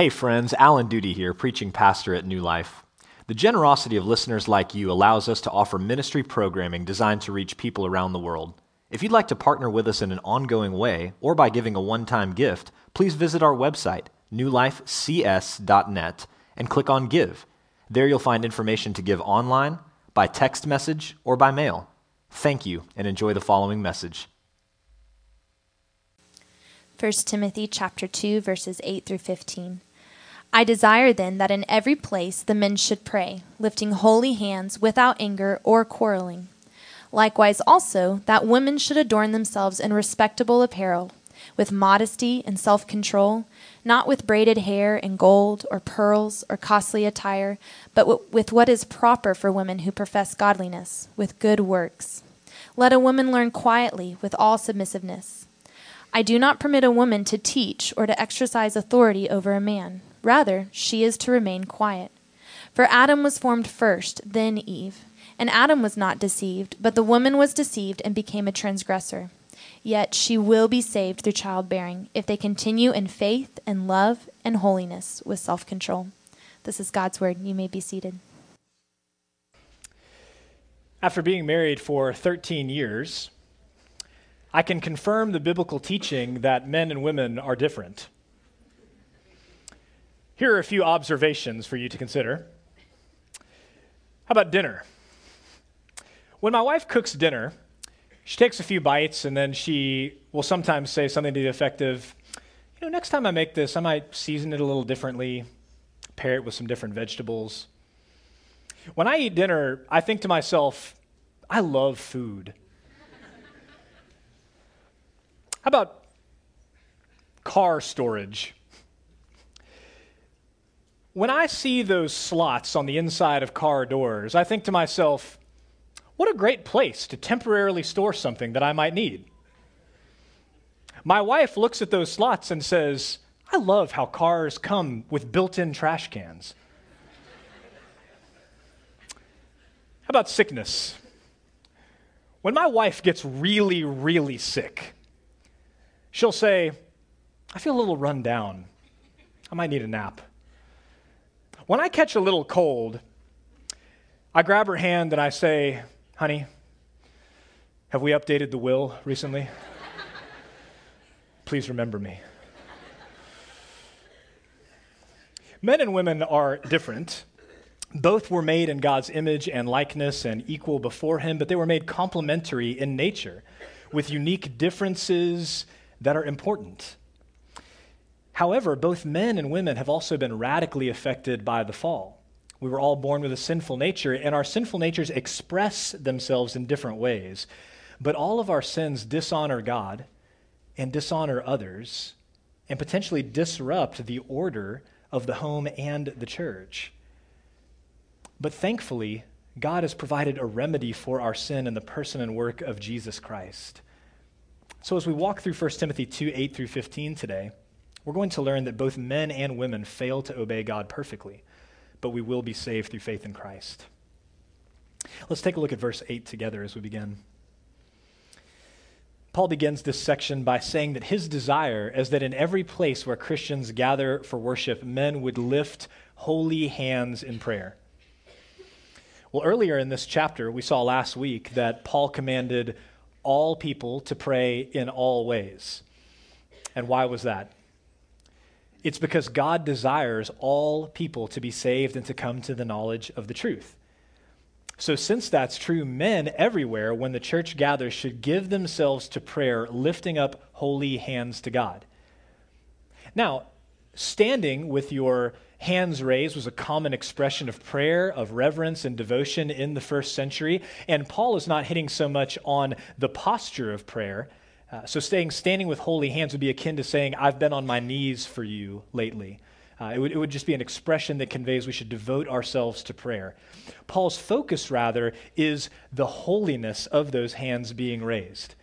Hey, friends, Alan Duty here, preaching pastor at New Life. The generosity of listeners like you allows us to offer ministry programming designed to reach people around the world. If you'd like to partner with us in an ongoing way or by giving a one time gift, please visit our website, newlifecs.net, and click on Give. There you'll find information to give online, by text message, or by mail. Thank you, and enjoy the following message. 1 Timothy chapter 2 verses 8 through 15. I desire then that in every place the men should pray, lifting holy hands without anger or quarreling. Likewise also that women should adorn themselves in respectable apparel, with modesty and self-control, not with braided hair and gold or pearls or costly attire, but with what is proper for women who profess godliness, with good works. Let a woman learn quietly with all submissiveness. I do not permit a woman to teach or to exercise authority over a man Rather, she is to remain quiet. For Adam was formed first, then Eve. And Adam was not deceived, but the woman was deceived and became a transgressor. Yet she will be saved through childbearing if they continue in faith and love and holiness with self control. This is God's word. You may be seated. After being married for 13 years, I can confirm the biblical teaching that men and women are different. Here are a few observations for you to consider. How about dinner? When my wife cooks dinner, she takes a few bites and then she will sometimes say something to the effect of, you know, next time I make this, I might season it a little differently, pair it with some different vegetables. When I eat dinner, I think to myself, I love food. How about car storage? When I see those slots on the inside of car doors, I think to myself, what a great place to temporarily store something that I might need. My wife looks at those slots and says, I love how cars come with built in trash cans. How about sickness? When my wife gets really, really sick, she'll say, I feel a little run down. I might need a nap. When I catch a little cold, I grab her hand and I say, Honey, have we updated the will recently? Please remember me. Men and women are different. Both were made in God's image and likeness and equal before Him, but they were made complementary in nature with unique differences that are important. However, both men and women have also been radically affected by the fall. We were all born with a sinful nature, and our sinful natures express themselves in different ways. But all of our sins dishonor God and dishonor others and potentially disrupt the order of the home and the church. But thankfully, God has provided a remedy for our sin in the person and work of Jesus Christ. So as we walk through 1 Timothy 2 8 through 15 today, we're going to learn that both men and women fail to obey God perfectly, but we will be saved through faith in Christ. Let's take a look at verse 8 together as we begin. Paul begins this section by saying that his desire is that in every place where Christians gather for worship, men would lift holy hands in prayer. Well, earlier in this chapter, we saw last week that Paul commanded all people to pray in all ways. And why was that? It's because God desires all people to be saved and to come to the knowledge of the truth. So, since that's true, men everywhere, when the church gathers, should give themselves to prayer, lifting up holy hands to God. Now, standing with your hands raised was a common expression of prayer, of reverence, and devotion in the first century. And Paul is not hitting so much on the posture of prayer uh, so staying standing with holy hands would be akin to saying, I've been on my knees for you lately. Uh, it, would, it would just be an expression that conveys we should devote ourselves to prayer. Paul's focus, rather, is the holiness of those hands being raised.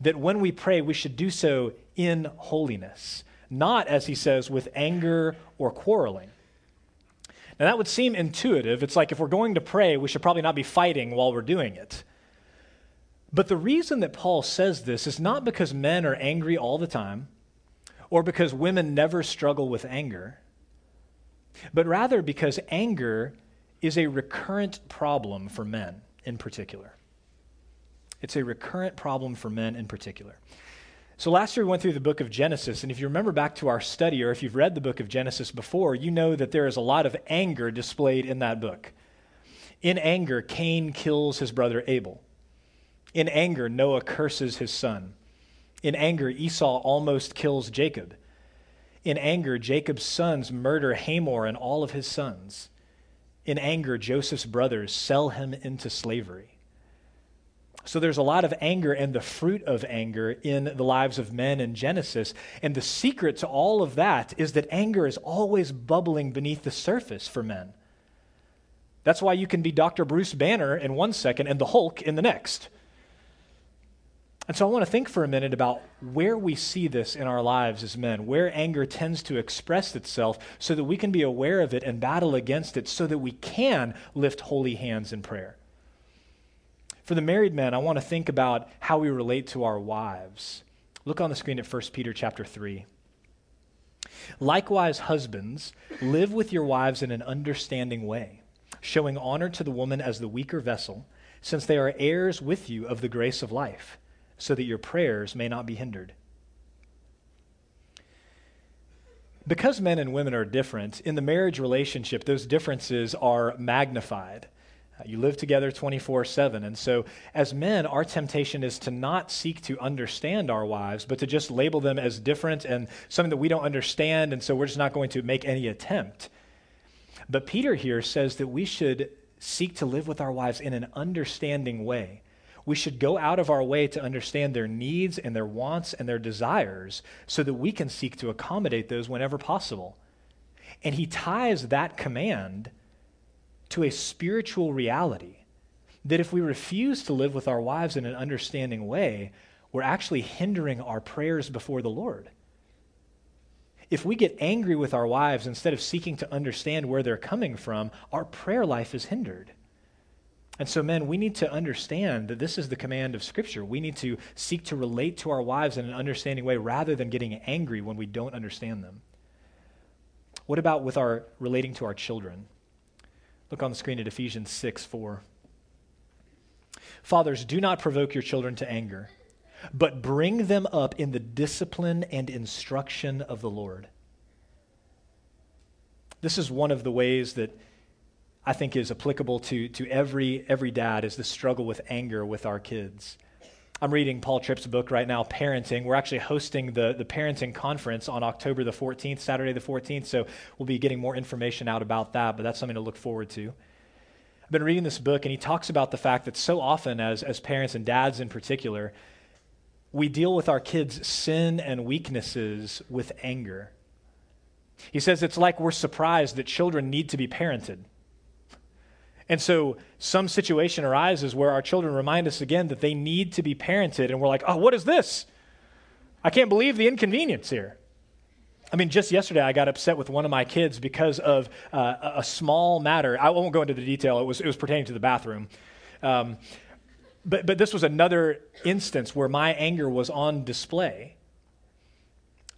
That when we pray, we should do so in holiness, not, as he says, with anger or quarreling. Now, that would seem intuitive. It's like if we're going to pray, we should probably not be fighting while we're doing it. But the reason that Paul says this is not because men are angry all the time or because women never struggle with anger. but rather because anger is a recurrent problem for men in particular. It's a recurrent problem for men in particular. So last year we went through the book of Genesis, and if you remember back to our study, or if you've read the book of Genesis before, you know that there is a lot of anger displayed in that book. In anger, Cain kills his brother Abel. In anger, Noah curses his son. In anger, Esau almost kills Jacob. In anger, Jacob's sons murder Hamor and all of his sons. In anger, Joseph's brothers sell him into slavery. So there's a lot of anger and the fruit of anger in the lives of men in Genesis. And the secret to all of that is that anger is always bubbling beneath the surface for men. That's why you can be Dr. Bruce Banner in one second and the Hulk in the next. And so I want to think for a minute about where we see this in our lives as men, where anger tends to express itself so that we can be aware of it and battle against it so that we can lift holy hands in prayer. For the married men, I want to think about how we relate to our wives. Look on the screen at 1 Peter chapter 3. Likewise, husbands, live with your wives in an understanding way, showing honor to the woman as the weaker vessel, since they are heirs with you of the grace of life so that your prayers may not be hindered. Because men and women are different, in the marriage relationship, those differences are magnified. Uh, you live together 24 7. And so, as men, our temptation is to not seek to understand our wives, but to just label them as different and something that we don't understand. And so, we're just not going to make any attempt. But Peter here says that we should seek to live with our wives in an understanding way we should go out of our way to understand their needs and their wants and their desires so that we can seek to accommodate those whenever possible. And he ties that command to a spiritual reality that if we refuse to live with our wives in an understanding way, we're actually hindering our prayers before the Lord. If we get angry with our wives instead of seeking to understand where they're coming from, our prayer life is hindered. And so, men, we need to understand that this is the command of Scripture. We need to seek to relate to our wives in an understanding way rather than getting angry when we don't understand them. What about with our relating to our children? Look on the screen at Ephesians 6 4. Fathers, do not provoke your children to anger, but bring them up in the discipline and instruction of the Lord. This is one of the ways that I think is applicable to, to every, every dad is the struggle with anger with our kids. I'm reading Paul Tripp's book right now, Parenting. We're actually hosting the, the parenting conference on October the 14th, Saturday the 14th, so we'll be getting more information out about that, but that's something to look forward to. I've been reading this book, and he talks about the fact that so often, as, as parents and dads in particular, we deal with our kids' sin and weaknesses with anger. He says it's like we're surprised that children need to be parented. And so some situation arises where our children remind us again that they need to be parented, and we're like, oh, what is this? I can't believe the inconvenience here. I mean, just yesterday I got upset with one of my kids because of uh, a small matter. I won't go into the detail, it was, it was pertaining to the bathroom. Um, but, but this was another instance where my anger was on display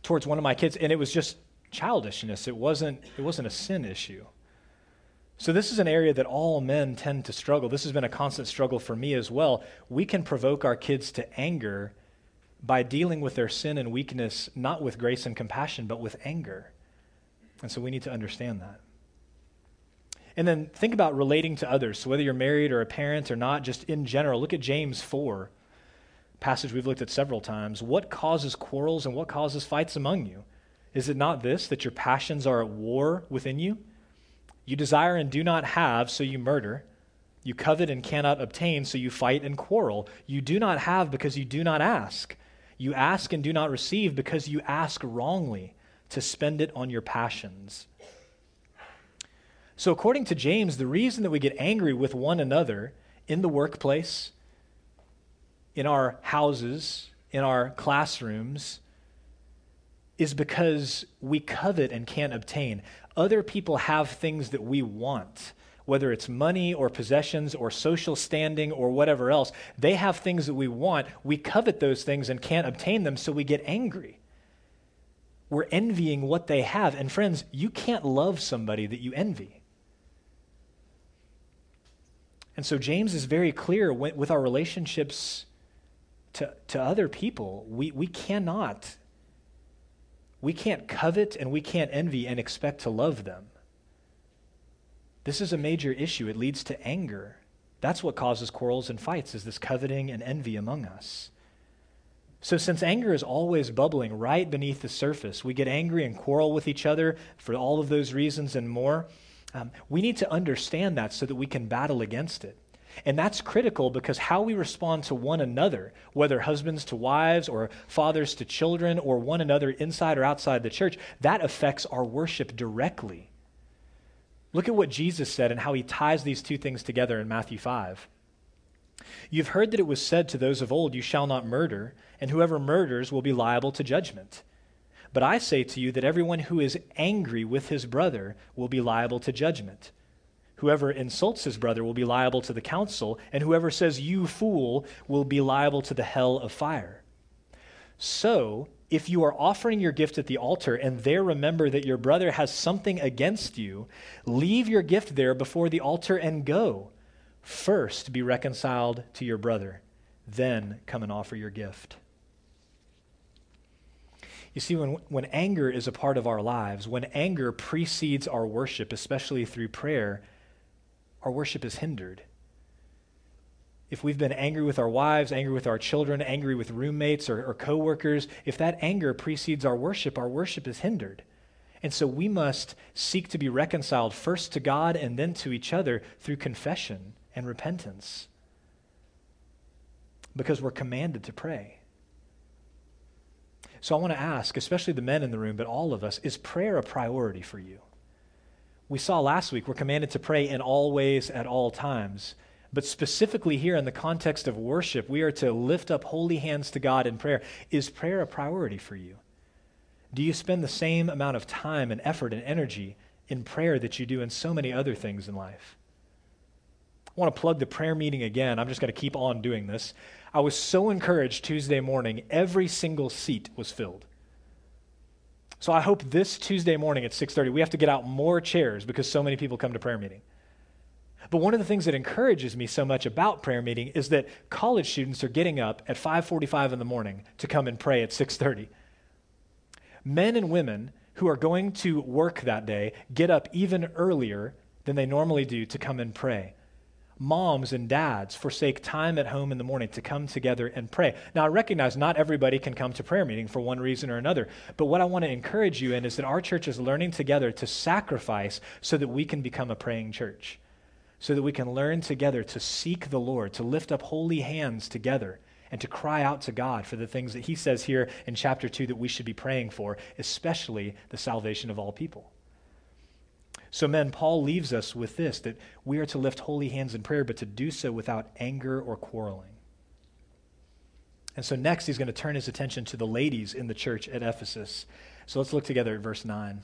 towards one of my kids, and it was just childishness. It wasn't, it wasn't a sin issue. So, this is an area that all men tend to struggle. This has been a constant struggle for me as well. We can provoke our kids to anger by dealing with their sin and weakness, not with grace and compassion, but with anger. And so, we need to understand that. And then think about relating to others. So, whether you're married or a parent or not, just in general, look at James 4, passage we've looked at several times. What causes quarrels and what causes fights among you? Is it not this, that your passions are at war within you? You desire and do not have, so you murder. You covet and cannot obtain, so you fight and quarrel. You do not have because you do not ask. You ask and do not receive because you ask wrongly to spend it on your passions. So, according to James, the reason that we get angry with one another in the workplace, in our houses, in our classrooms, is because we covet and can't obtain other people have things that we want, whether it's money or possessions or social standing or whatever else. They have things that we want. We covet those things and can't obtain them, so we get angry. We're envying what they have. And friends, you can't love somebody that you envy. And so James is very clear with our relationships to, to other people. We, we cannot, we can't covet and we can't envy and expect to love them. This is a major issue. It leads to anger. That's what causes quarrels and fights, is this coveting and envy among us. So, since anger is always bubbling right beneath the surface, we get angry and quarrel with each other for all of those reasons and more. Um, we need to understand that so that we can battle against it. And that's critical because how we respond to one another, whether husbands to wives or fathers to children or one another inside or outside the church, that affects our worship directly. Look at what Jesus said and how he ties these two things together in Matthew 5. You've heard that it was said to those of old, You shall not murder, and whoever murders will be liable to judgment. But I say to you that everyone who is angry with his brother will be liable to judgment. Whoever insults his brother will be liable to the council, and whoever says, You fool, will be liable to the hell of fire. So, if you are offering your gift at the altar and there remember that your brother has something against you, leave your gift there before the altar and go. First be reconciled to your brother, then come and offer your gift. You see, when, when anger is a part of our lives, when anger precedes our worship, especially through prayer, our worship is hindered. If we've been angry with our wives, angry with our children, angry with roommates or, or coworkers, if that anger precedes our worship, our worship is hindered. And so we must seek to be reconciled first to God and then to each other through confession and repentance. Because we're commanded to pray. So I want to ask, especially the men in the room, but all of us, is prayer a priority for you? We saw last week we're commanded to pray in all ways at all times. But specifically here in the context of worship, we are to lift up holy hands to God in prayer. Is prayer a priority for you? Do you spend the same amount of time and effort and energy in prayer that you do in so many other things in life? I want to plug the prayer meeting again. I'm just going to keep on doing this. I was so encouraged Tuesday morning, every single seat was filled. So I hope this Tuesday morning at 6:30 we have to get out more chairs because so many people come to prayer meeting. But one of the things that encourages me so much about prayer meeting is that college students are getting up at 5:45 in the morning to come and pray at 6:30. Men and women who are going to work that day get up even earlier than they normally do to come and pray moms and dads forsake time at home in the morning to come together and pray. Now, I recognize not everybody can come to prayer meeting for one reason or another, but what I want to encourage you in is that our church is learning together to sacrifice so that we can become a praying church, so that we can learn together to seek the Lord, to lift up holy hands together. And to cry out to God for the things that he says here in chapter 2 that we should be praying for, especially the salvation of all people. So, men, Paul leaves us with this that we are to lift holy hands in prayer, but to do so without anger or quarreling. And so, next, he's going to turn his attention to the ladies in the church at Ephesus. So, let's look together at verse 9.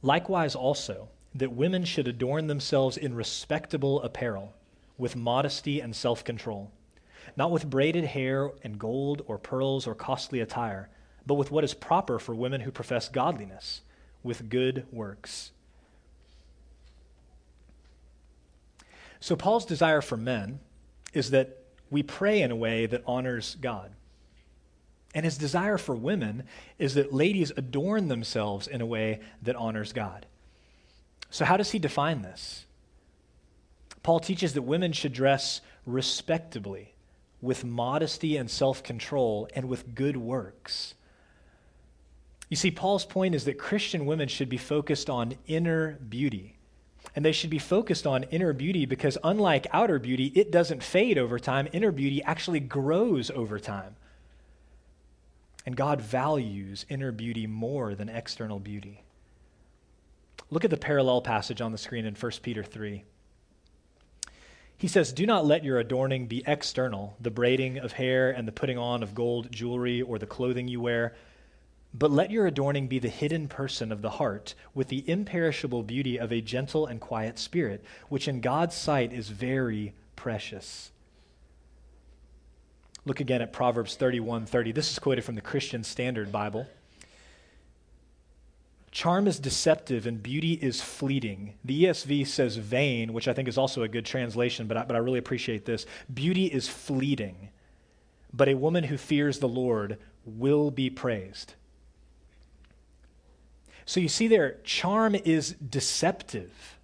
Likewise, also, that women should adorn themselves in respectable apparel, with modesty and self control, not with braided hair and gold or pearls or costly attire but with what is proper for women who profess godliness, with good works. So, Paul's desire for men is that we pray in a way that honors God. And his desire for women is that ladies adorn themselves in a way that honors God. So, how does he define this? Paul teaches that women should dress respectably, with modesty and self control, and with good works. You see, Paul's point is that Christian women should be focused on inner beauty. And they should be focused on inner beauty because, unlike outer beauty, it doesn't fade over time. Inner beauty actually grows over time. And God values inner beauty more than external beauty. Look at the parallel passage on the screen in 1 Peter 3. He says, Do not let your adorning be external, the braiding of hair and the putting on of gold jewelry or the clothing you wear but let your adorning be the hidden person of the heart, with the imperishable beauty of a gentle and quiet spirit, which in God's sight is very precious. Look again at Proverbs 31 30. This is quoted from the Christian Standard Bible. Charm is deceptive and beauty is fleeting. The ESV says vain, which I think is also a good translation, but I, but I really appreciate this. Beauty is fleeting, but a woman who fears the Lord will be praised. So you see there, charm is deceptive.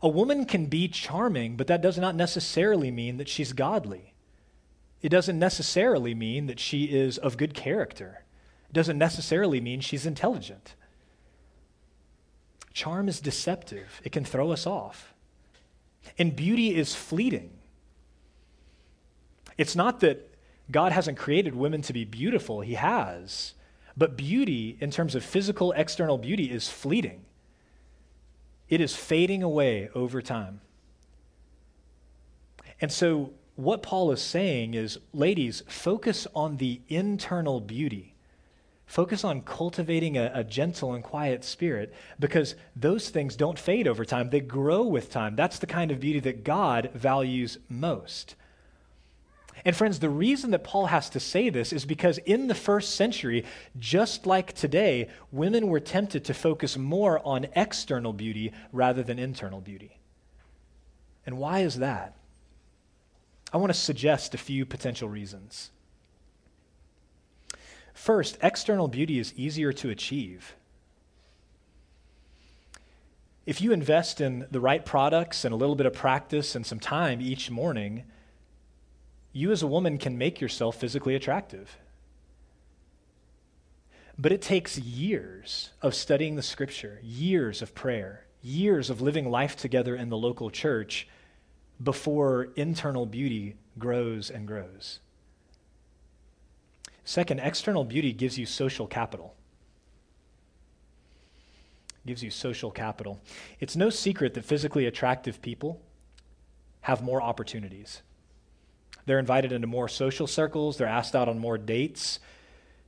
A woman can be charming, but that does not necessarily mean that she's godly. It doesn't necessarily mean that she is of good character. It doesn't necessarily mean she's intelligent. Charm is deceptive, it can throw us off. And beauty is fleeting. It's not that God hasn't created women to be beautiful, He has. But beauty, in terms of physical, external beauty, is fleeting. It is fading away over time. And so, what Paul is saying is, ladies, focus on the internal beauty. Focus on cultivating a, a, gentle and quiet spirit because those things don't fade over time. They grow with time. That's the kind of beauty that God values most. And friends, the reason that Paul has to say this is because in the first century, just like today, women were tempted to focus more on external beauty rather than internal beauty. And why is that? I want to suggest a few potential reasons. First, external beauty is easier to achieve. If you invest in the right products and a little bit of practice and some time each morning, you as a woman can make yourself physically attractive. But it takes years of studying the scripture, years of prayer, years of living life together in the local church before internal beauty grows and grows. Second, external beauty gives you social capital. Gives you social capital. It's no secret that physically attractive people have more opportunities. They're invited into more social circles, they're asked out on more dates.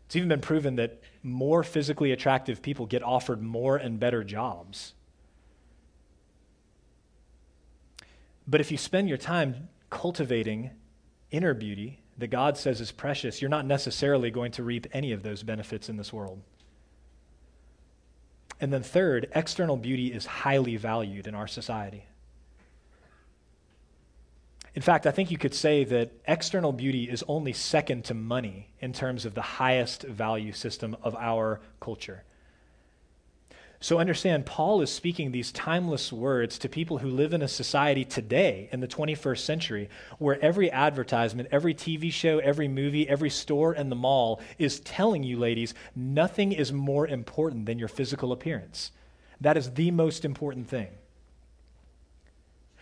It's even been proven that more physically attractive people get offered more and better jobs. But if you spend your time cultivating inner beauty that God says is precious, you're not necessarily going to reap any of those benefits in this world. And then, third, external beauty is highly valued in our society. In fact, I think you could say that external beauty is only second to money in terms of the highest value system of our culture. So understand, Paul is speaking these timeless words to people who live in a society today in the 21st century where every advertisement, every TV show, every movie, every store in the mall is telling you, ladies, nothing is more important than your physical appearance. That is the most important thing.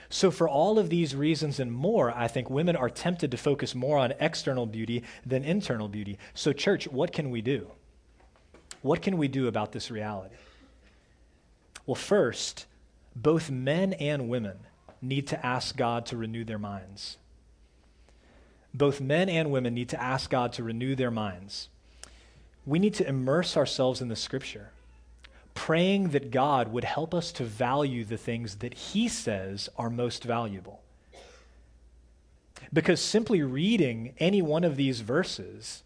So, for all of these reasons and more, I think women are tempted to focus more on external beauty than internal beauty. So, church, what can we do? What can we do about this reality? Well, first, both men and women need to ask God to renew their minds. Both men and women need to ask God to renew their minds. We need to immerse ourselves in the scripture praying that God would help us to value the things that He says are most valuable. Because simply reading any one of these verses,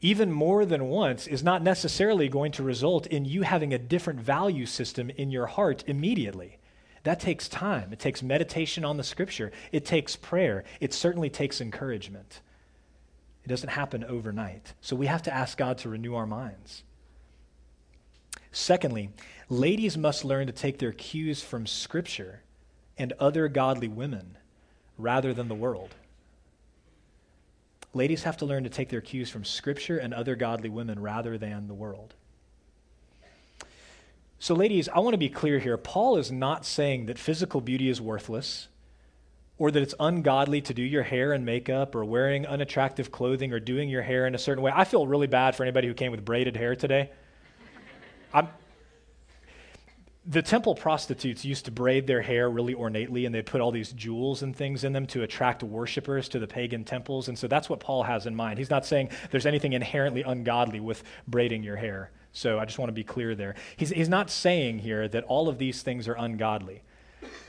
even more than once, is not necessarily going to result in you having a different value system in your heart immediately. That takes time. It takes meditation on the scripture. It takes prayer. It certainly takes encouragement. It doesn't happen overnight. So we have to ask God to renew our minds. Secondly, ladies must learn to take their cues from Scripture and other godly women rather than the world. Ladies have to learn to take their cues from Scripture and other godly women rather than the world. So, ladies, I want to be clear here. Paul is not saying that physical beauty is worthless or that it's ungodly to do your hair and makeup or wearing unattractive clothing or doing your hair in a certain way. I feel really bad for anybody who came with braided hair today. I'm, the temple prostitutes used to braid their hair really ornately and they'd put all these jewels and things in them to attract worshippers to the pagan temples. And so that's what Paul has in mind. He's not saying there's anything inherently ungodly with braiding your hair. So I just want to be clear there. He's, he's not saying here that all of these things are ungodly.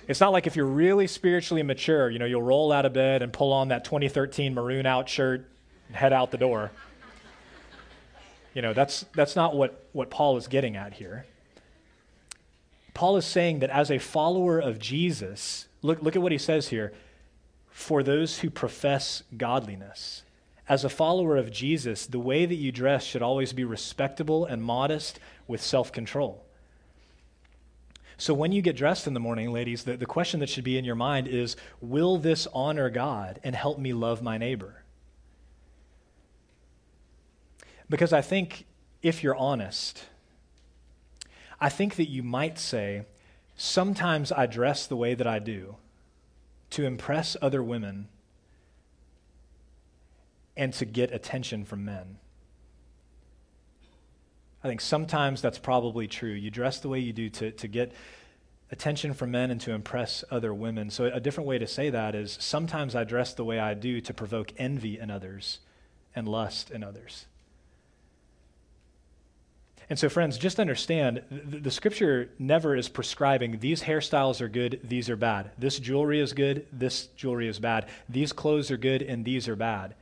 It's not like if you're really spiritually mature, you know, you'll roll out of bed and pull on that 2013 maroon out shirt and head out the door. You know, that's, that's not what, what Paul is getting at here. Paul is saying that as a follower of Jesus, look, look at what he says here for those who profess godliness. As a follower of Jesus, the way that you dress should always be respectable and modest with self control. So, when you get dressed in the morning, ladies, the, the question that should be in your mind is Will this honor God and help me love my neighbor? Because I think if you're honest, I think that you might say, Sometimes I dress the way that I do to impress other women and to get attention from men. I think sometimes that's probably true. You dress the way you do to, to get attention from men and to impress other women. So, a different way to say that is sometimes I dress the way I do to provoke envy in others and lust in others. And so, friends, just understand the, the, scripture never is prescribing these hairstyles are good, these are bad. This jewelry is good, this jewelry is bad. These clothes are good, and these are bad.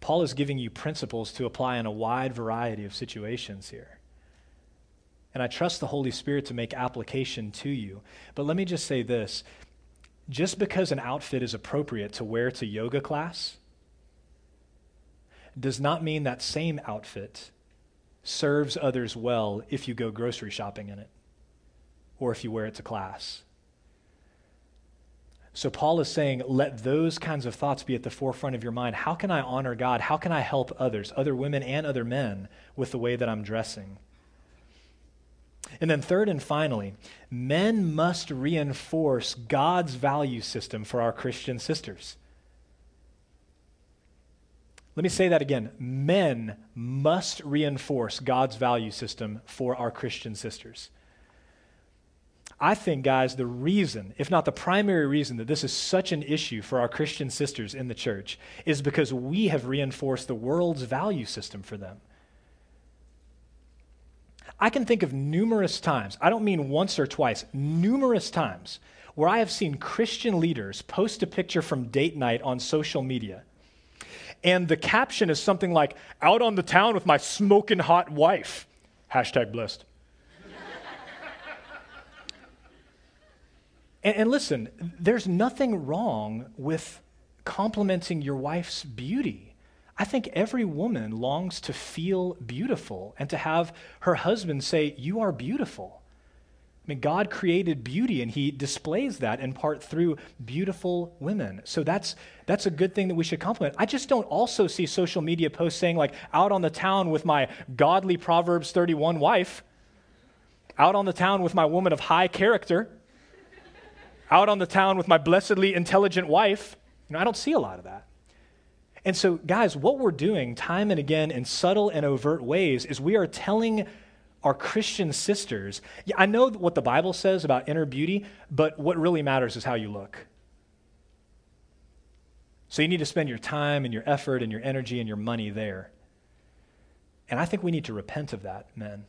Paul is giving you principles to apply in a wide variety of situations here. And I trust the Holy Spirit to make application to you. But let me just say this just because an outfit is appropriate to wear to yoga class does not mean that same outfit serves others well if you go grocery shopping in it or if you wear it to class. So, Paul is saying, let those kinds of thoughts be at the forefront of your mind. How can I honor God? How can I help others, other women and other men, with the way that I'm dressing? And then, third and finally, men must reinforce God's value system for our Christian sisters. Let me say that again. Men must reinforce God's value system for our Christian sisters. I think, guys, the reason, if not the primary reason, that this is such an issue for our Christian sisters in the church is because we have reinforced the world's value system for them. I can think of numerous times, I don't mean once or twice, numerous times, where I have seen Christian leaders post a picture from date night on social media. And the caption is something like, out on the town with my smoking hot wife. Hashtag blessed. And, and listen, there's nothing wrong with complimenting your wife's beauty. I think every woman longs to feel beautiful and to have her husband say, You are beautiful. I mean, God created beauty and he displays that in part through beautiful women. So that's, that's a good thing that we should compliment. I just don't also see social media posts saying, like, out on the town with my godly Proverbs 31 wife, out on the town with my woman of high character out on the town with my blessedly intelligent wife. You know, I don't see a lot of that. And so, guys, what we're doing time and again in subtle and overt ways is we are telling our Christian sisters, yeah, I know what the Bible says about inner beauty, but what really matters is how you look. So you need to spend your time and your effort and your energy and your money there. And I think we need to repent of that, men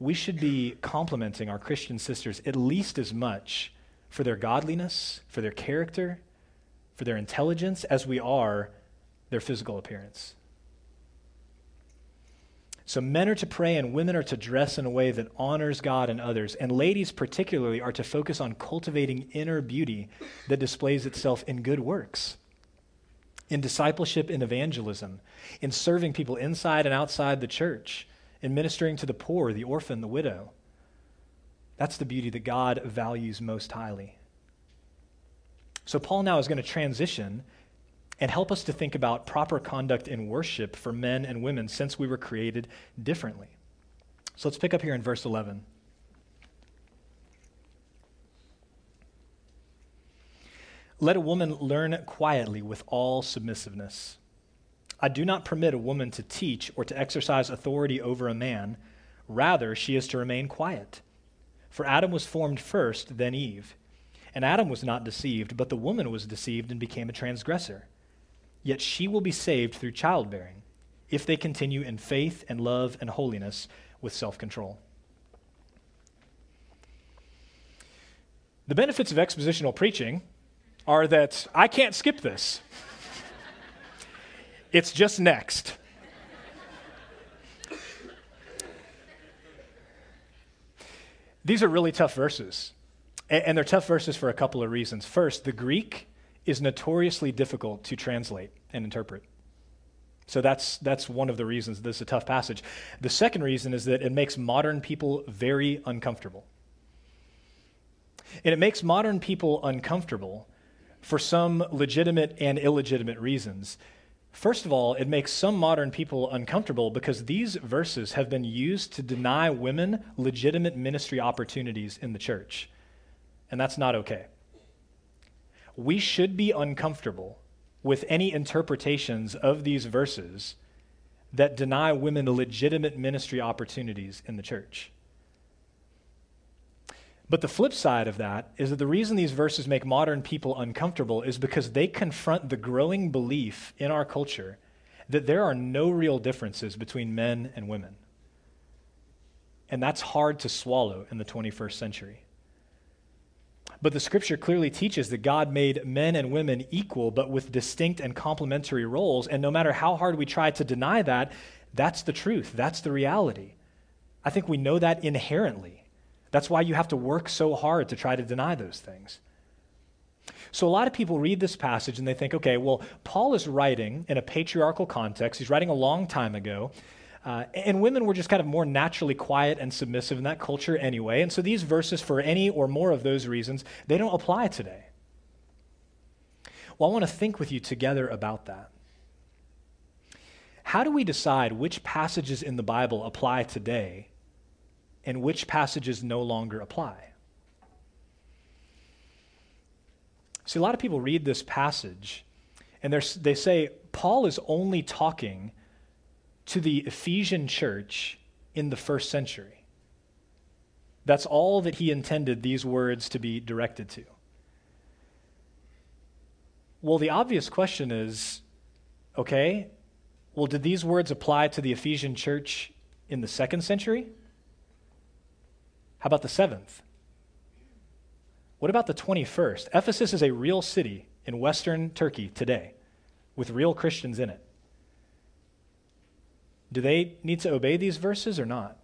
we should be complimenting our Christian sisters at least as much for their godliness, for their character, for their intelligence, as we are their physical appearance. So, men are to pray and women are to dress in a way that honors God and others. And ladies, particularly, are to focus on cultivating inner beauty that displays itself in good works, in discipleship and evangelism, in serving people inside and outside the church, in ministering to the poor, the orphan, the widow. That's the beauty that God values most highly. So, Paul now is going to transition and help us to think about proper conduct in worship for men and women since we were created differently. So, let's pick up here in verse 11. Let a woman learn quietly with all submissiveness. I do not permit a woman to teach or to exercise authority over a man. Rather, she is to remain quiet. For Adam was formed first, then Eve. And Adam was not deceived, but the woman was deceived and became a transgressor. Yet she will be saved through childbearing, if they continue in faith and love and holiness with self control. The benefits of expositional preaching are that I can't skip this. it's just next. These are really tough verses. And they're tough verses for a couple of reasons. First, the Greek is notoriously difficult to translate and interpret. So that's, that's one of the reasons this is a tough passage. The second reason is that it makes modern people very uncomfortable. And it makes modern people uncomfortable for some legitimate and illegitimate reasons. First of all, it makes some modern people uncomfortable because these verses have been used to deny women legitimate ministry opportunities in the church. And that's not okay. We should be uncomfortable with any interpretations of these verses that deny women legitimate ministry opportunities in the church. But the flip side of that is that the reason these verses make modern people uncomfortable is because they confront the growing belief in our culture that there are no real differences between men and women. And that's hard to swallow in the 21st century. But the scripture clearly teaches that God made men and women equal, but with distinct and complementary roles. And no matter how hard we try to deny that, that's the truth. That's the reality. I think we know that inherently. That's why you have to work so hard to try to deny those things. So, a lot of people read this passage and they think, okay, well, Paul is writing in a patriarchal context. He's writing a long time ago. Uh, and women were just kind of more naturally quiet and submissive in that culture anyway. And so, these verses, for any or more of those reasons, they don't apply today. Well, I want to think with you together about that. How do we decide which passages in the Bible apply today and which passages no longer apply. See, a lot of people read this passage and they say Paul is only talking to the Ephesian church in the first century. That's all that he intended these words to be directed to. Well, the obvious question is okay, well, did these words apply to the Ephesian church in the second century? How about the seventh? What about the 21st? Ephesus is a real city in western Turkey today with real Christians in it. Do they need to obey these verses or not?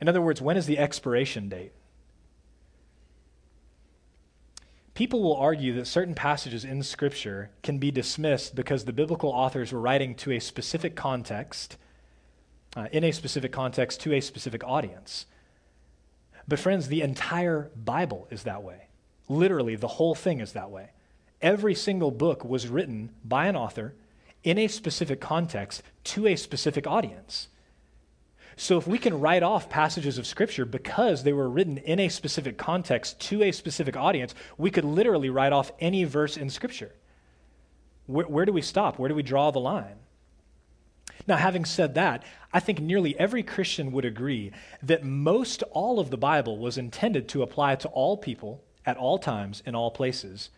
In other words, when is the expiration date? People will argue that certain passages in Scripture can be dismissed because the biblical authors were writing to a specific context, uh, in a specific context, to a specific audience. But, friends, the entire Bible is that way. Literally, the whole thing is that way. Every single book was written by an author in a specific context to a specific audience. So, if we can write off passages of Scripture because they were written in a specific context to a specific audience, we could literally write off any verse in Scripture. Where, where do we stop? Where do we draw the line? Now, having said that, I think nearly every Christian would agree that most all of the Bible was intended to apply to all people at all times in all places.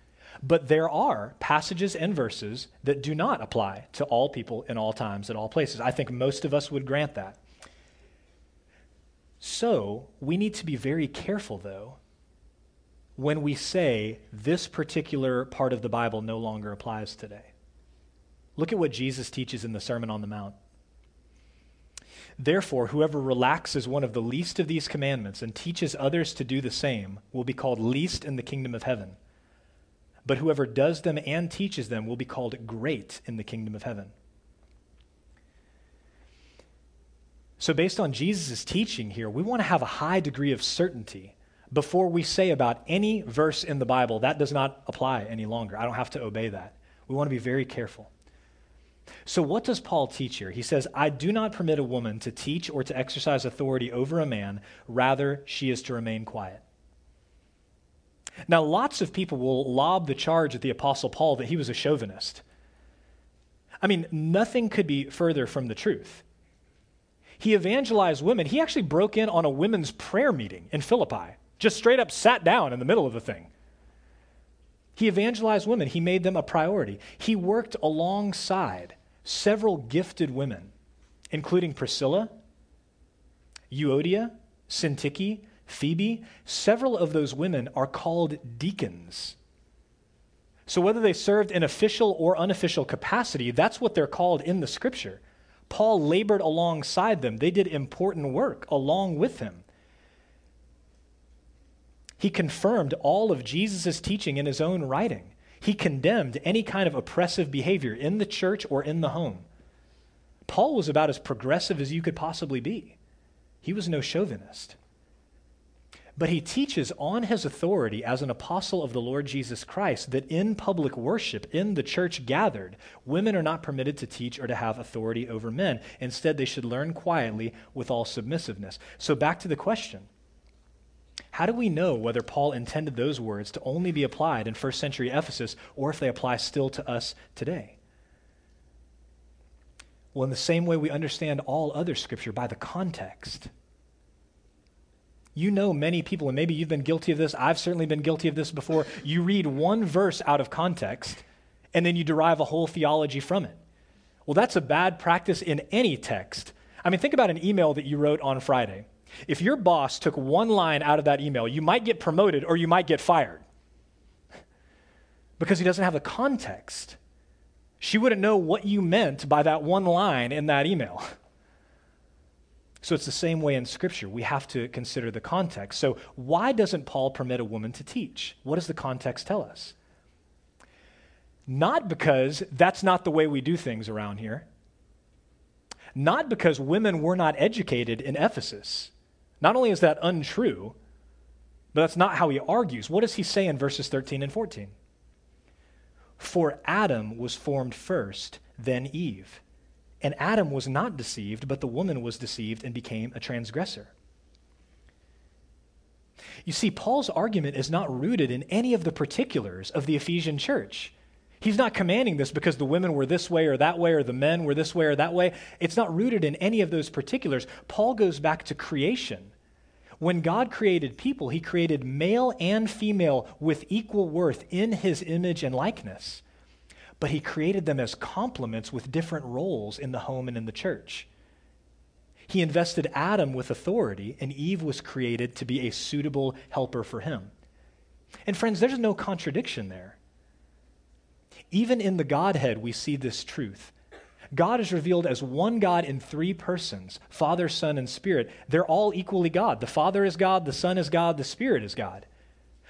But there are passages and verses that do not apply to all people in all times at all places. I think most of us would grant that. So, we need to be very careful, though, when we say this particular part of the Bible no longer applies today. Look at what Jesus teaches in the Sermon on the Mount. Therefore, whoever relaxes one of the least of these commandments and teaches others to do the same will be called least in the kingdom of heaven. But whoever does them and teaches them will be called great in the kingdom of heaven. So, based on Jesus' teaching here, we want to have a high degree of certainty before we say about any verse in the Bible that does not apply any longer. I don't have to obey that. We want to be very careful. So, what does Paul teach here? He says, I do not permit a woman to teach or to exercise authority over a man, rather, she is to remain quiet. Now, lots of people will lob the charge at the Apostle Paul that he was a chauvinist. I mean, nothing could be further from the truth. He evangelized women. He actually broke in on a women's prayer meeting in Philippi, just straight up sat down in the middle of the thing. He evangelized women, he made them a priority. He worked alongside several gifted women, including Priscilla, Euodia, Syntyche, Phoebe, several of those women are called deacons. So, whether they served in official or unofficial capacity, that's what they're called in the scripture. Paul labored alongside them, they did important work along with him. He confirmed all of Jesus' teaching in his own writing. He condemned any kind of oppressive behavior in the church or in the home. Paul was about as progressive as you could possibly be. He was no chauvinist. But he teaches on his authority as an apostle of the Lord Jesus Christ that in public worship, in the church gathered, women are not permitted to teach or to have authority over men. Instead, they should learn quietly with all submissiveness. So, back to the question how do we know whether Paul intended those words to only be applied in first century Ephesus or if they apply still to us today? Well, in the same way we understand all other scripture by the context. You know many people, and maybe you've been guilty of this. I've certainly been guilty of this before. You read one verse out of context, and then you derive a whole theology from it. Well, that's a bad practice in any text. I mean, think about an email that you wrote on Friday. If your boss took one line out of that email, you might get promoted or you might get fired because he doesn't have the context. She wouldn't know what you meant by that one line in that email. So it's the same way in Scripture. We have to consider the context. So, why doesn't Paul permit a woman to teach? What does the context tell us? Not because that's not the way we do things around here. Not because women were not educated in Ephesus. Not only is that untrue, but that's not how he argues. What does he say in verses 13 and 14? For Adam was formed first, then Eve. And Adam was not deceived, but the woman was deceived and became a transgressor. You see, Paul's argument is not rooted in any of the particulars of the Ephesian church. He's not commanding this because the women were this way or that way, or the men were this way or that way. It's not rooted in any of those particulars. Paul goes back to creation. When God created people, he created male and female with equal worth in his image and likeness. But he created them as complements with different roles in the home and in the church. He invested Adam with authority, and Eve was created to be a suitable helper for him. And friends, there's no contradiction there. Even in the Godhead, we see this truth. God is revealed as one God in three persons Father, Son, and Spirit. They're all equally God. The Father is God, the Son is God, the Spirit is God.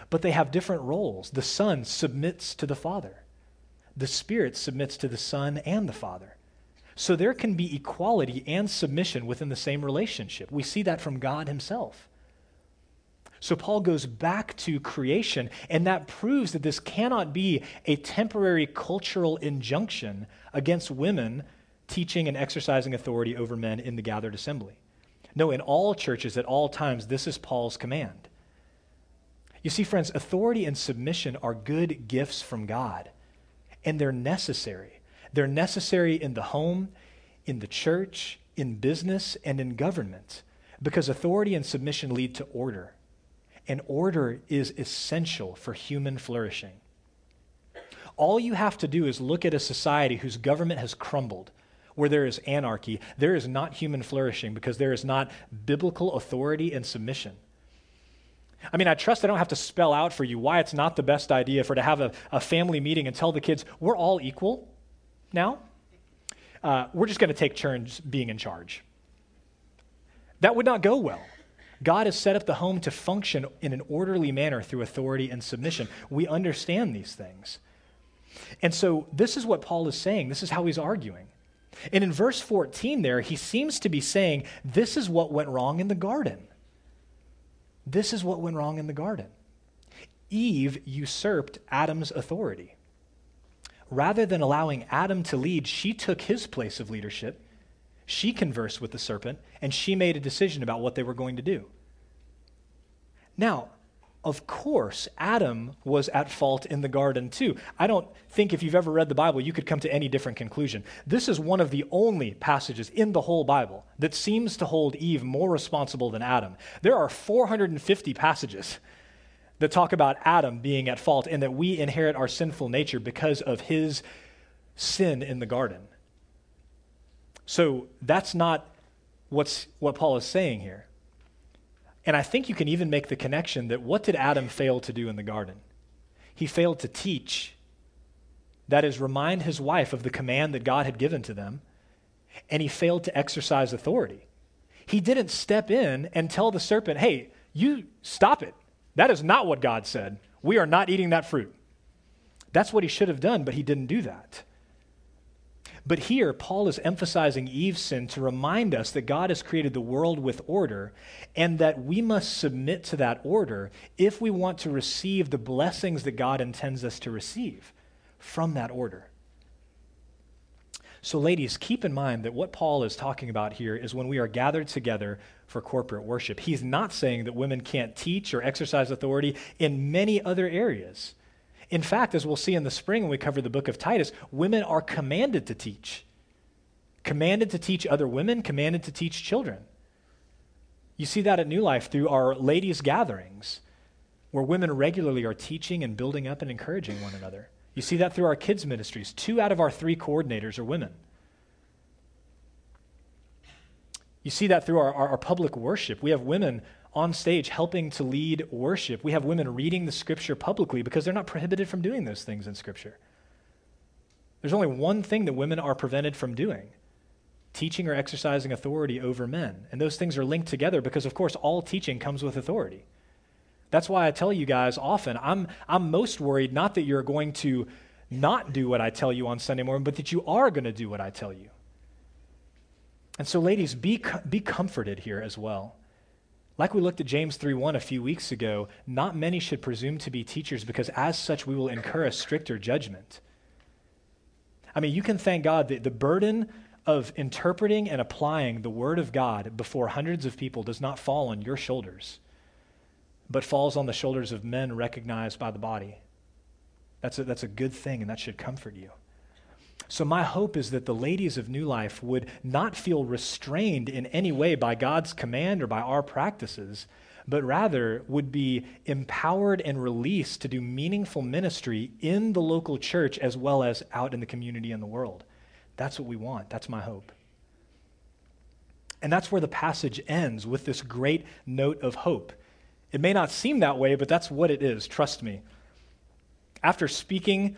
But they have different roles. The Son submits to the Father, the Spirit submits to the Son and the Father. So there can be equality and submission within the same relationship. We see that from God Himself. So Paul goes back to creation, and that proves that this cannot be a temporary cultural injunction against women teaching and exercising authority over men in the gathered assembly. No, in all churches at all times, this is Paul's command. You see, friends, authority and submission are good gifts from God, and they're necessary. They're necessary in the home, in the church, in business, and in government, because authority and submission lead to order and order is essential for human flourishing. All you have to do is look at a society whose government has crumbled, where there is anarchy. There is not human flourishing because there is not biblical authority and submission. I mean, I trust I don't have to spell out for you why it's not the best idea for to have a, a family meeting and tell the kids, we're all equal now. Uh, we're just going to take turns being in charge. That would not go well. God has set up the home to function in an orderly manner through authority and submission. We understand these things. And so, this is what Paul is saying. This is how he's arguing. And in verse 14, there, he seems to be saying, This is what went wrong in the garden. This is what went wrong in the garden. Eve usurped Adam's authority. Rather than allowing Adam to lead, she took his place of leadership she conversed with the serpent, and she made a decision about what they were going to do. Now, of course, Adam was at fault in the garden too. I don't think if you've ever read the Bible, you could come to any different conclusion. This is one of the only passages in the whole Bible that seems to hold Eve more responsible than Adam. There are 450 passages that talk about Adam being at fault and that we inherit our sinful nature because of his sin in the garden. So that's not what's, what Paul is saying here. And I think you can even make the connection that what did Adam fail to do in the garden? He failed to teach. That is, remind his wife of the command that God had given to them, and he failed to exercise authority. He didn't step in and tell the serpent, hey, you stop it. That is not what God said. We are not eating that fruit. That's what he should have done, but he didn't do that. But here, Paul is emphasizing Eve's sin to remind us that God has created the world with order and that we must submit to that order if we want to receive the blessings that God intends us to receive from that order. So, ladies, keep in mind that what Paul is talking about here is when we are gathered together for corporate worship. He's not saying that women can't teach or exercise authority in many other areas. In fact, as we'll see in the spring when we cover the book of Titus, women are commanded to teach. Commanded to teach other women, commanded to teach children. You see that at New Life through our ladies' gatherings, where women regularly are teaching and building up and encouraging one another. You see that through our kids' ministries. Two out of our three coordinators are women. You see that through our, our, our public worship. We have women on stage helping to lead worship. We have women reading the scripture publicly because they're not prohibited from doing those things in scripture. There's only one thing that women are prevented from doing teaching or exercising authority over men. And those things are linked together because, of course, all teaching comes with authority. That's why I tell you guys often, I'm, I'm most worried not that you're going to not do what I tell you on Sunday morning, but that you are going to do what I tell you. And so, ladies, be, be comforted here as well. Like we looked at James 3:1 a few weeks ago, not many should presume to be teachers because as such we will incur a stricter judgment. I mean, you can thank God that the burden of interpreting and applying the word of God before hundreds of people does not fall on your shoulders, but falls on the shoulders of men recognized by the body. That's a, that's a good thing, and that should comfort you. So, my hope is that the ladies of New Life would not feel restrained in any way by God's command or by our practices, but rather would be empowered and released to do meaningful ministry in the local church as well as out in the community and the world. That's what we want. That's my hope. And that's where the passage ends with this great note of hope. It may not seem that way, but that's what it is. Trust me. After speaking,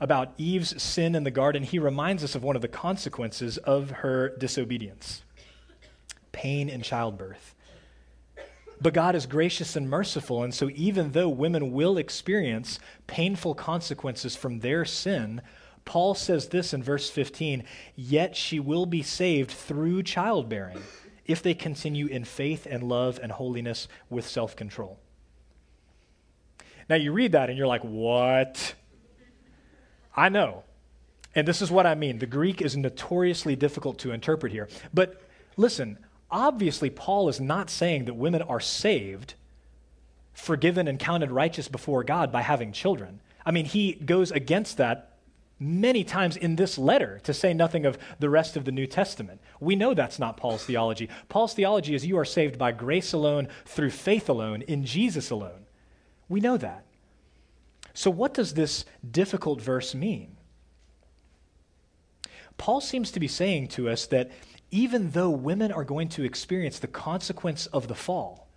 about Eve's sin in the garden, he reminds us of one of the consequences of her disobedience pain in childbirth. But God is gracious and merciful, and so even though women will experience painful consequences from their sin, Paul says this in verse 15 Yet she will be saved through childbearing if they continue in faith and love and holiness with self control. Now you read that and you're like, What? I know. And this is what I mean. The Greek is notoriously difficult to interpret here. But listen, obviously, Paul is not saying that women are saved, forgiven, and counted righteous before God by having children. I mean, he goes against that many times in this letter, to say nothing of the rest of the New Testament. We know that's not Paul's theology. Paul's theology is you are saved by grace alone, through faith alone, in Jesus alone. We know that. So, what does this difficult verse mean? Paul seems to be saying to us that even though women are going to experience the consequence of the fall,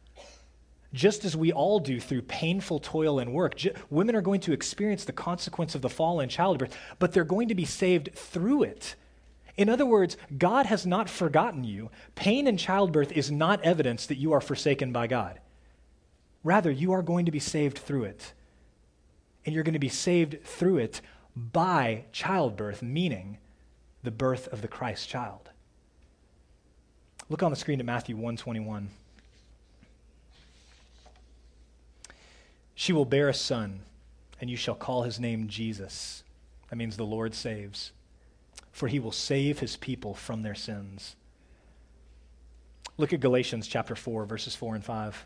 just as we all do through painful toil and work, women are going to experience the consequence of the fall in childbirth, but they're going to be saved through it. In other words, God has not forgotten you. Pain in childbirth is not evidence that you are forsaken by God. Rather, you are going to be saved through it and you're going to be saved through it by childbirth, meaning the birth of the Christ child. Look on the screen at Matthew 121. She will bear a son, and you shall call his name Jesus. That means the Lord saves. For he will save his people from their sins. Look at Galatians chapter 4, verses 4 and 5.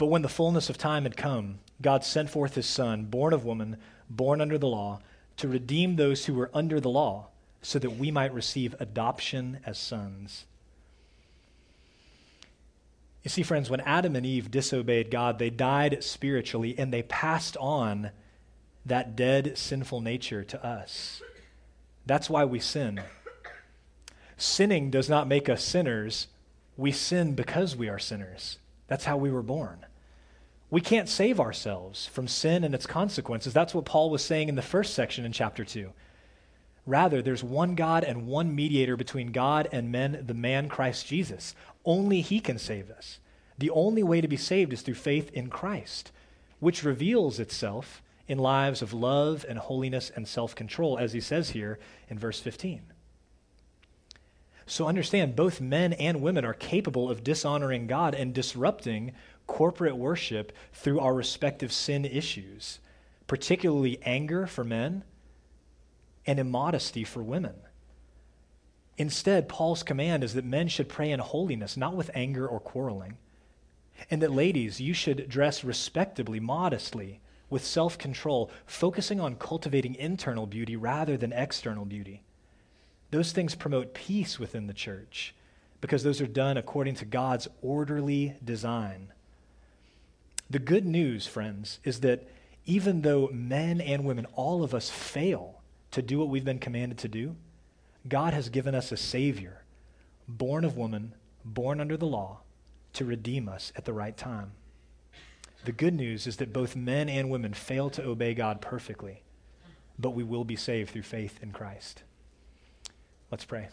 But when the fullness of time had come, God sent forth his Son, born of woman, born under the law, to redeem those who were under the law, so that we might receive adoption as sons. You see, friends, when Adam and Eve disobeyed God, they died spiritually and they passed on that dead, sinful nature to us. That's why we sin. Sinning does not make us sinners, We sin because we are sinners. That's how we were born. We can't save ourselves from sin and its consequences. That's what Paul was saying in the first section in chapter 2. Rather, there's one God and one mediator between God and men, the man Christ Jesus. Only he can save us. The only way to be saved is through faith in Christ, which reveals itself in lives of love and holiness and self control, as he says here in verse 15. So understand, both men and women are capable of dishonoring God and disrupting corporate worship through our respective sin issues, particularly anger for men and immodesty for women. Instead, Paul's command is that men should pray in holiness, not with anger or quarreling. And that ladies, you should dress respectably, modestly, with self control, focusing on cultivating internal beauty rather than external beauty. Those things promote peace within the church because those are done according to God's orderly design. The good news, friends, is that even though men and women, all of us, fail to do what we've been commanded to do, God has given us a Savior, born of woman, born under the law, to redeem us at the right time. The good news is that both men and women fail to obey God perfectly, but we will be saved through faith in Christ. Let's pray.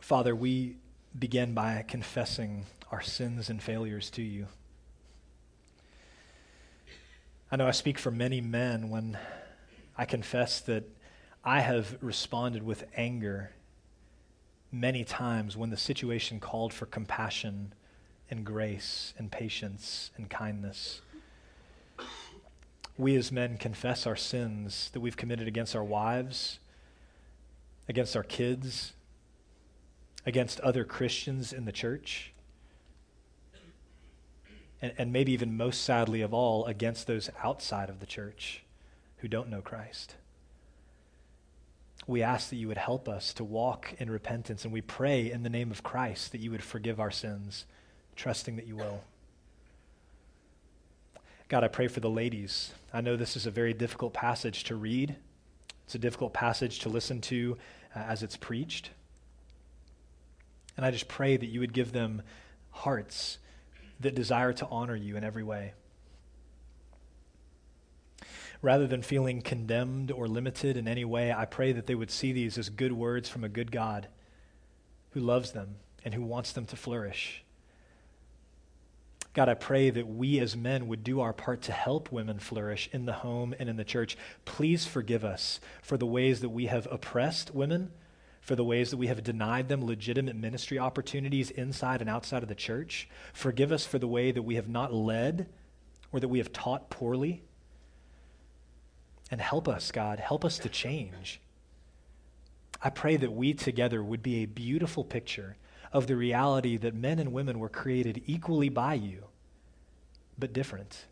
Father, we begin by confessing our sins and failures to you. I know I speak for many men when I confess that I have responded with anger many times when the situation called for compassion and grace and patience and kindness. We as men confess our sins that we've committed against our wives, against our kids, against other Christians in the church and, and maybe even most sadly of all, against those outside of the church who don't know Christ. We ask that you would help us to walk in repentance, and we pray in the name of Christ that you would forgive our sins, trusting that you will. God, I pray for the ladies. I know this is a very difficult passage to read. It's a difficult passage to listen to uh, as it's preached. And I just pray that you would give them hearts that desire to honor you in every way. Rather than feeling condemned or limited in any way, I pray that they would see these as good words from a good God who loves them and who wants them to flourish. God, I pray that we as men would do our part to help women flourish in the home and in the church. Please forgive us for the ways that we have oppressed women for the ways that we have denied them legitimate ministry opportunities inside and outside of the church. Forgive us for the way that we have not led or that we have taught poorly. And help us, God, help us to change. I pray that we together would be a beautiful picture of the reality that men and women were created equally by you, but different.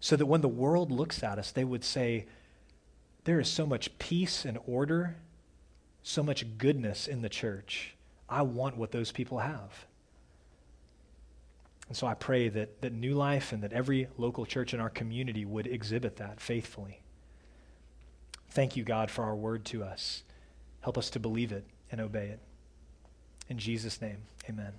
So that when the world looks at us, they would say, There is so much peace and order so much goodness in the church. I want what those people have. And so I pray that, that New Life and that every local church in our community would exhibit that faithfully. Thank you, God, for our word to us. Help us to believe it and obey it. In Jesus' name, amen.